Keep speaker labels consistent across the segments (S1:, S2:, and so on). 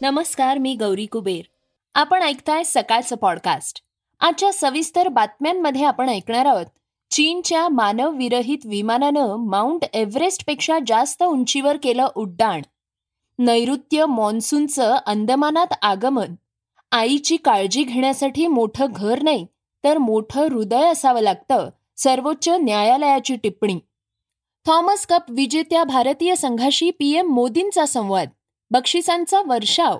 S1: नमस्कार मी गौरी कुबेर. आपण ऐकताय सकाळचं पॉडकास्ट आजच्या सविस्तर बातम्यांमध्ये आपण ऐकणार आहोत चीनच्या मानवविरहित विमानानं माउंट एव्हरेस्टपेक्षा जास्त उंचीवर केलं उड्डाण. नैऋत्य मॉन्सूनचं अंदमानात आगमन. आईची काळजी घेण्यासाठी मोठं घर नाही तर मोठं हृदय असावं लागतं सर्वोच्च न्यायालयाची टिप्पणी. थॉमस कप विजेत्या भारतीय संघाशी पीएम मोदींचा संवाद. बक्षिसांचा वर्षाव.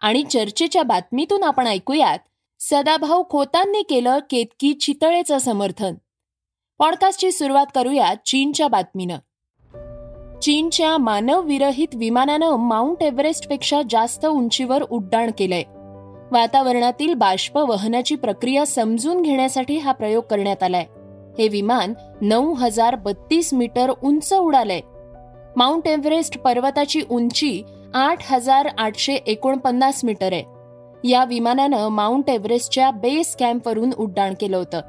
S1: आणि चर्चेच्या बातमीतून आपण ऐकूयात सदाभाऊ खोतांनी केलं केतकी चितळेचं समर्थन. पॉडकास्टची सुरुवात करूया चीनच्या बातमीनं. चीनच्या मानवविरहित विमानानं माउंट एव्हरेस्टपेक्षा जास्त उंचीवर उड्डाण केलंय. वातावरणातील बाष्प वहनाची प्रक्रिया समजून घेण्यासाठी हा प्रयोग करण्यात आलाय. हे विमान नऊ हजार बत्तीस मीटर उंच उडालंय. माउंट एव्हरेस्ट पर्वताची उंची आठ हजार आठशे एकोणपन्नास मीटर आहे. या विमानानं माउंट एव्हरेस्टच्या बेस कॅम्पवरून उड्डाण केलं होतं.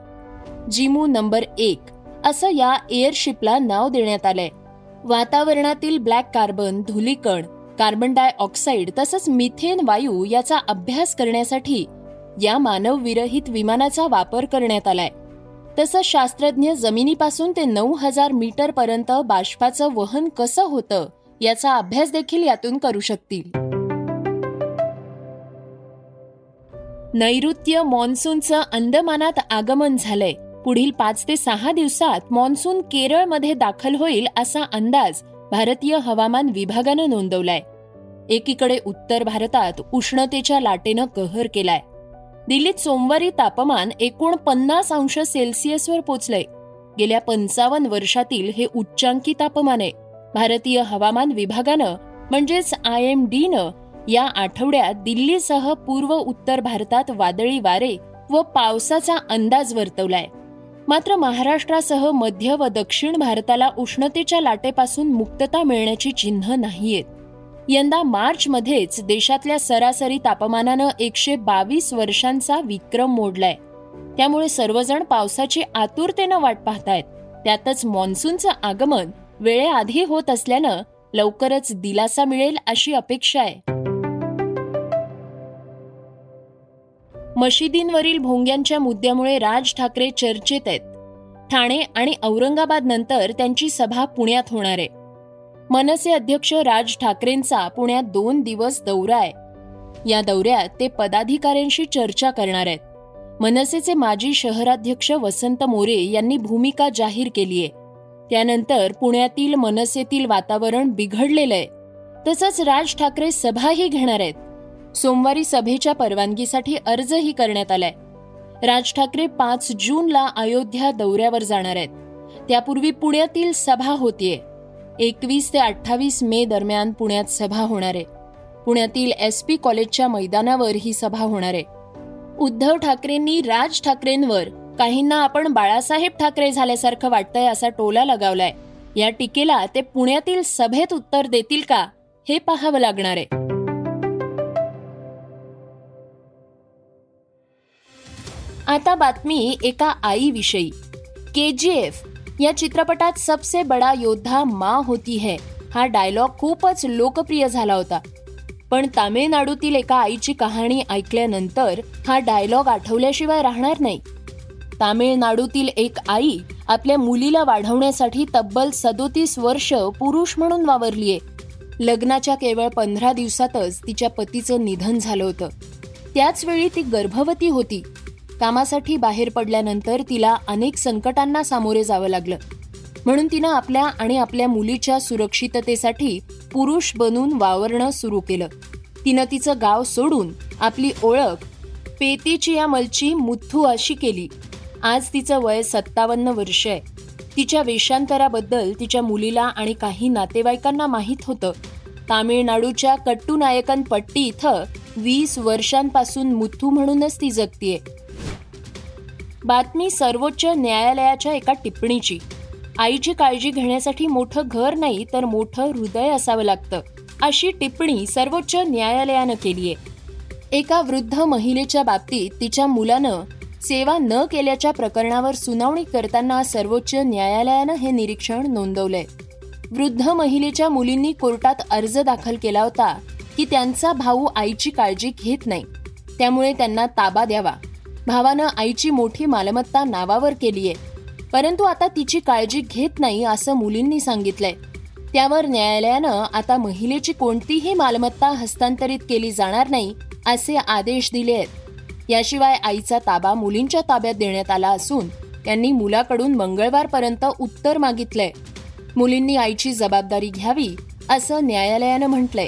S1: जिमू नंबर एक असं या एअरशिपला नाव देण्यात आलंय. वातावरणातील ब्लॅक कार्बन धुलीकण कार्बन डायऑक्साईड तसंच मिथेन वायू याचा अभ्यास करण्यासाठी या मानवविरहित विमानाचा वापर करण्यात आलाय. तसं शास्त्रज्ञ जमिनीपासून ते नऊ हजार मीटर पर्यंत बाष्पाचं वहन कसं होतं याचा अभ्यास देखील यातून करू शकतील. नैऋत्य मॉन्सूनचं अंदमानात आगमन झालंय. पुढील पाच ते सहा दिवसात मॉन्सून केरळमध्ये दाखल होईल असा अंदाज भारतीय हवामान विभागानं नोंदवलाय. एकीकडे उत्तर भारतात उष्णतेच्या लाटेनं कहर केलाय. दिल्लीत सोमवारी तापमान एकूण पन्नास अंश सेल्सिअसवर पोचलंय. गेल्या पंचावन्न वर्षातील हे उच्चांकी तापमान आहे. भारतीय हवामान विभागानं म्हणजेच आय एम डीनं या आठवड्यात दिल्लीसह पूर्व उत्तर भारतात वादळी वारे व पावसाचा अंदाज वर्तवलाय. मात्र महाराष्ट्रासह मध्य व दक्षिण भारताला उष्णतेच्या लाटेपासून मुक्तता मिळण्याची चिन्ह नाहीयेत. यंदा मार्चमध्येच देशातल्या सरासरी तापमानानं एकशे बावीस वर्षांचा विक्रम मोडलाय. त्यामुळे सर्वजण पावसाची आतुरतेनं वाट पाहतायत. त्यातच मान्सूनचं आगमन वेळेआधी होत असल्यानं लवकरच दिलासा मिळेल अशी अपेक्षा आहे. मशिदींवरील भोंग्यांच्या मुद्द्यामुळे राज ठाकरे चर्चेत आहेत. ठाणे आणि औरंगाबाद नंतर त्यांची सभा पुण्यात होणार आहे. मनसे अध्यक्ष राज ठाकरेंचा पुण्यात दोन दिवस दौरा आहे. या दौऱ्यात ते पदाधिकाऱ्यांशी चर्चा करणार आहेत. मनसेचे माजी शहराध्यक्ष वसंत मोरे यांनी भूमिका जाहीर केली आहे. त्यानंतर पुण्यातील मनसेतील वातावरण बिघडलेलं आहे. तसंच राज ठाकरे सभाही घेणार आहेत. सोमवारी सभेच्या परवानगीसाठी अर्जही करण्यात आलाय. राज ठाकरे पाच जूनला अयोध्या दौऱ्यावर जाणार आहेत. त्यापूर्वी पुण्यातील सभा होतीये. एकवीस ते अठ्ठावीस मे दरम्यान पुण्यात सभा होणार आहे. पुण्यातील एस पी कॉलेजच्या मैदानावर ही सभा होणार आहे. उद्धव ठाकरेंनी राज ठाकरेंवर काहींना आपण बाळासाहेब ठाकरे झाल्यासारखं वाटतंय असा टोला लगावलाय. या टीकेला ते पुण्यातील सभेत उत्तर देतील का हे पाहावं लागणार आहे. आता बातमी एका आईविषयी. के जी एफ या चित्रपटात सबसे बडा योद्धा मा होती है. हा डायलॉग खूपच लोकप्रिय झाला होता. पण तामिळनाडूतील एका आईची कहाणी ऐकल्यानंतर हा डायलॉग आठवल्याशिवाय राहणार नाही. तामिळनाडूतील एक आई आपल्या मुलीला वाढवण्यासाठी तब्बल सदोतीस वर्ष पुरुष म्हणून वावरलीये लग्नाच्या केवळ पंधरा दिवसातच तिच्या पतीचं निधन झालं होतं. त्याचवेळी ती गर्भवती होती. कामासाठी बाहेर पडल्यानंतर तिला अनेक संकटांना सामोरे जावं लागलं. म्हणून तिनं आपल्या आणि आपल्या मुलीच्या सुरक्षिततेसाठी पुरुष बनून वावरणं सुरू केलं. तिनं तिचं गाव सोडून आपली ओळख पेतीची या मलची मुथ्थू अशी केली. आज तिचं वय सत्तावन्न वर्ष आहे. तिच्या वेशांतराबद्दल तिच्या मुलीला आणि काही नातेवाईकांना माहीत होतं. तामिळनाडूच्या कट्टूनायकनपट्टी इथं वीस वर्षांपासून मुथू म्हणूनच ती जगतीये. बातमी सर्वोच्च न्यायालयाच्या एका टिप्पणीची. आईची काळजी घेण्यासाठी मोठं घर नाही तर मोठं हृदय असावं लागतं अशी टिप्पणी सर्वोच्च न्यायालयानं केलीय. एका वृद्ध महिलेच्या बाबतीत तिच्या मुलानं सेवा न केल्याच्या प्रकरणावर सुनावणी करताना सर्वोच्च न्यायालयानं हे निरीक्षण नोंदवलंय. वृद्ध महिलेच्या मुलींनी कोर्टात अर्ज दाखल केला होता की त्यांचा भाऊ आईची काळजी घेत नाही. त्यामुळे त्यांना ताबा द्यावा. भावानं आईची मोठी मालमत्ता नावावर केली आहे परंतु आता तिची काळजी घेत नाही असं मुलींनी सांगितलंय. त्यावर न्यायालयानं आता महिलेची कोणतीही मालमत्ता हस्तांतरित केली जाणार नाही असे आदेश दिले आहेत याशिवाय आईचा ताबा मुलींच्या ताब्यात देण्यात आला असून त्यांनी मुलाकडून मंगळवारपर्यंत उत्तर मागितलंय. मुलींनी आईची जबाबदारी घ्यावी असं न्यायालयानं म्हटलंय.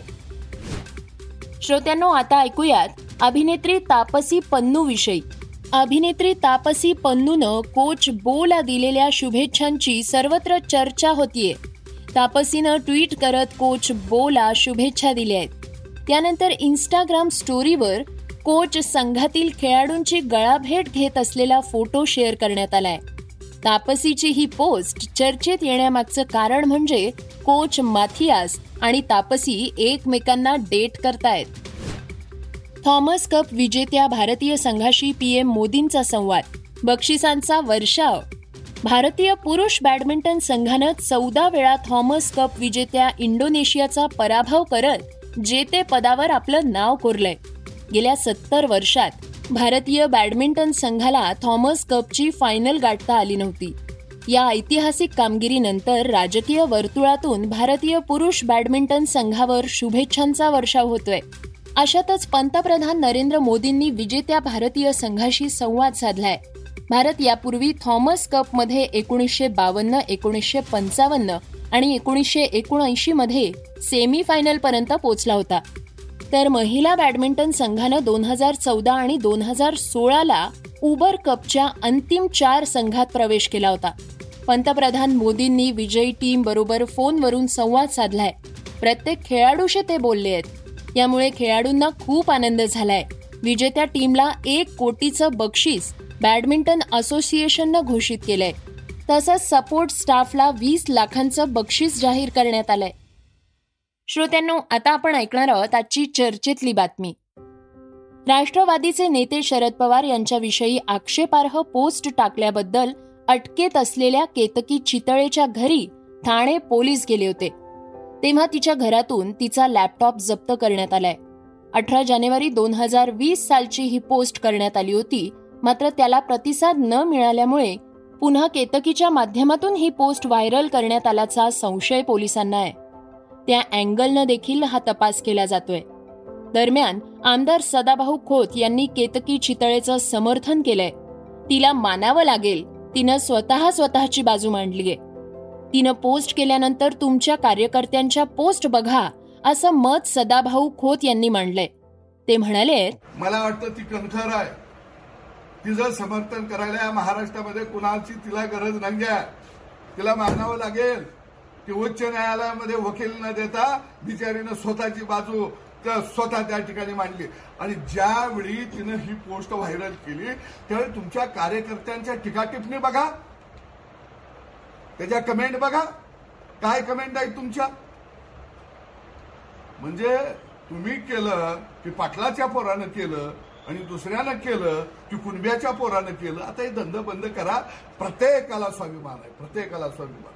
S1: श्रोत्यांनो आता ऐकूयात अभिनेत्री तापसी पन्नू विषयी. अभिनेत्री तापसी पन्नूनं कोच बोला दिलेल्या शुभेच्छांची सर्वत्र चर्चा होतीये. तापसीनं ट्विट करत कोच बोला शुभेच्छा दिल्या आहेत. त्यानंतर इन्स्टाग्राम स्टोरीवर कोच संघातील खेळाडूंची गळाभेट घेत असलेला फोटो शेअर करण्यात आलाय. तापसीची ही पोस्ट चर्चेत येण्यामागचं कारण म्हणजे कोच माथियास आणि तापसी एकमेकांना डेट करतायत. थॉमस कप विजेत्या भारतीय संघाशी पीएम मोदींचा संवाद. बक्षिसांचा वर्षाव. भारतीय पुरुष बॅडमिंटन संघानं चौदा वेळा थॉमस कप विजेत्या इंडोनेशियाचा पराभव करत जेते पदावर आपलं नाव कोरलंय. गेल्या सत्तर वर्षात भारतीय बॅडमिंटन संघाला थॉमस कपची फायनल गाठता आली नव्हती. या ऐतिहासिक कामगिरीनंतर राजकीय वर्तुळातून भारतीय पुरुष बॅडमिंटन संघावर शुभेच्छांचा वर्षाव होतोय. अशातच पंतप्रधान नरेंद्र मोदींनी विजेत्या भारतीय संघाशी संवाद साधलाय. भारत यापूर्वी थॉमस कपमध्ये एकोणीसशे बावन्न एकोणीसशे पंचावन्न आणि एकोणीसशे एकोणऐंशी मध्ये सेमी फायनल पर्यंत पोहोचला होता. तर महिला बॅडमिंटन संघानं दोन हजार चौदा आणि दोन हजार सोळाला उबर कपच्या अंतिम चार संघात प्रवेश केला होता. पंतप्रधान मोदींनी विजयी टीम बरोबर फोनवरून संवाद साधलाय. प्रत्येक खेळाडूशी ते बोलले आहेत. यामुळे खेळाडूंना खूप आनंद झालाय. विजेत्या टीमला एक कोटीचं बक्षीस बॅडमिंटन असोसिएशननं घोषित केलंय. तसंच सपोर्ट स्टाफला वीस लाखांचं बक्षीस जाहीर करण्यात आलंय. श्रोत्यांनो आता आपण ऐकणार आहोत आजची चर्चेतली बातमी. राष्ट्रवादीचे नेते शरद पवार यांच्याविषयी आक्षेपार्ह पोस्ट टाकल्याबद्दल अटकेत असलेल्या केतकी चितळेच्या घरी ठाणे पोलीस गेले होते. तेव्हा तिच्या घरातून तिचा लॅपटॉप जप्त करण्यात आलाय. अठरा जानेवारी दोन हजार वीस सालची ही पोस्ट करण्यात आली होती मात्र त्याला प्रतिसाद न मिळाल्यामुळे पुन्हा केतकीच्या माध्यमातून ही पोस्ट व्हायरल करण्यात आल्याचा संशय पोलिसांना आहे. त्या अँगलनं देखील हा तपास केला जातोय. दरम्यान आमदार सदाभाऊ खोत यांनी केतकी चितळेचं समर्थन केलंय. तिला मानावं लागेल तिनं स्वतः स्वतःची बाजू मांडलीय. तिनं पोस्ट केल्यानंतर तुमच्या कार्यकर्त्यांच्या पोस्ट बघा असं मत सदाभाऊ खोत यांनी मांडलंय. ते म्हणाले
S2: मला वाटतं ती कणखर आहे. तिचं समर्थन करायला महाराष्ट्रामध्ये कुणाची तिला गरज नाही तिला मानावं लागेल. की उच्च न्यायालयामध्ये वकील न देता बिचारीनं स्वतःची बाजू स्वतः त्या ठिकाणी मांडली. आणि ज्यावेळी तिनं ही पोस्ट व्हायरल केली त्यावेळी तुमच्या कार्यकर्त्यांच्या टीका बघा. त्याच्या कमेंट बघा. काय कमेंट आहे तुमच्या? म्हणजे तुम्ही केलं की पाटलाच्या पोरानं केलं आणि दुसऱ्यानं केलं की कुणब्याच्या पोरानं केलं. आता हे धंद बंद करा. प्रत्येकाला स्वाभिमान आहे. प्रत्येकाला स्वाभिमान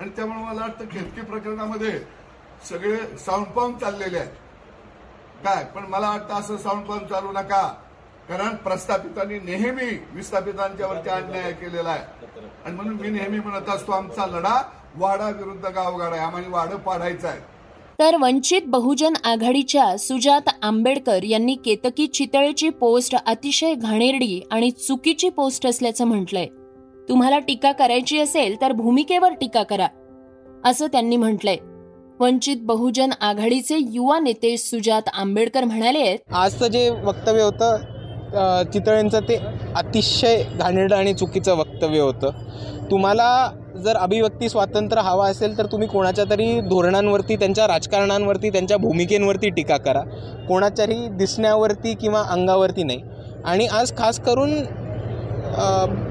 S2: आणि त्यामुळे मला वाटतं खेतकी प्रकरणामध्ये सगळे साऊंड पंप चाललेले आहेत. काय? पण मला वाटतं असं साऊंड पंप चालू नका. कारण प्रस्थापितांनी नेहमी विस्थापितांच्या वरती अन्याय केलेला आहे. आणि म्हणून मी नेहमी म्हणत असतो आमचा लढा वाडा विरुद्ध गावगाडा आहे. आम्हाला वाडं पाडायचं आहे.
S1: तर वंचित बहुजन आघाडीच्या सुजात आंबेडकर यांनी केतकी चितळेची पोस्ट अतिशय घाणेरडी आणि चुकीची पोस्ट असल्याचं म्हटलंय. तुम्हाला टीका करायची असेल तर भूमिकेवर टीका करा असं त्यांनी म्हटलंय. वंचित बहुजन आघाडीचे युवा नेते सुजात आंबेडकर म्हणाले
S3: आजचं जे वक्तव्य होतं चितळेंचं ते अतिशय घाणेरडं आणि चुकीचं वक्तव्य होतं. तुम्हाला जर अभिव्यक्ती स्वातंत्र्य हवा असेल तर तुम्ही कोणाच्या तरी धोरणांवरती त्यांच्या राजकारणांवरती त्यांच्या भूमिकेंवरती टीका करा. कोणाच्याही दिसण्यावरती किंवा अंगावरती नाही. आणि आज खास करून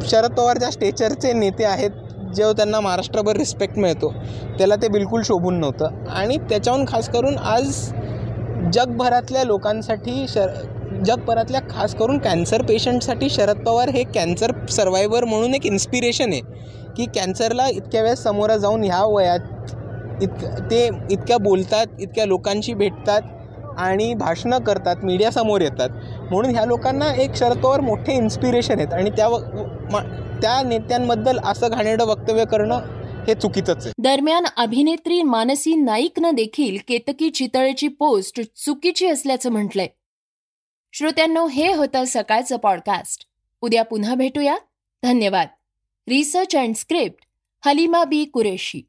S3: शरद पवार ज्या स्टेचरचे नेते आहेत जेव्हा त्यांना महाराष्ट्रभर रिस्पेक्ट मिळतो त्याला ते बिलकुल शोभून नव्हतं. आणि त्याच्याहून खास करून आज जगभरातल्या लोकांसाठी शर जगभरातल्या खास करून कॅन्सर पेशंटसाठी शरद पवार हे कॅन्सर सर्वायवर म्हणून एक इन्स्पिरेशन आहे की कॅन्सरला इतक्या वेळेस समोरं जाऊन ह्या वयात इत ते इतक्या बोलतात इतक्या लोकांशी भेटतात आणि भाषणं करतात मीडियासमोर येतात. म्हणून ह्या लोकांना एक शरतोवर मोठे इन्स्पिरेशन आहेत आणि त्या मा- त्या नेत्यांबद्दल असं घाणेरडं वक्तव्य करणं हे चुकीचंच आहे.
S1: दरम्यान अभिनेत्री मानसी नाईकनं देखील केतकी चितळेची पोस्ट चुकीची असल्याचं म्हटलंय. श्रोत्यांनो हे होतं सकाळचं पॉडकास्ट उद्या पुन्हा भेटूया. धन्यवाद. Research and script Halima Bi Qureshi.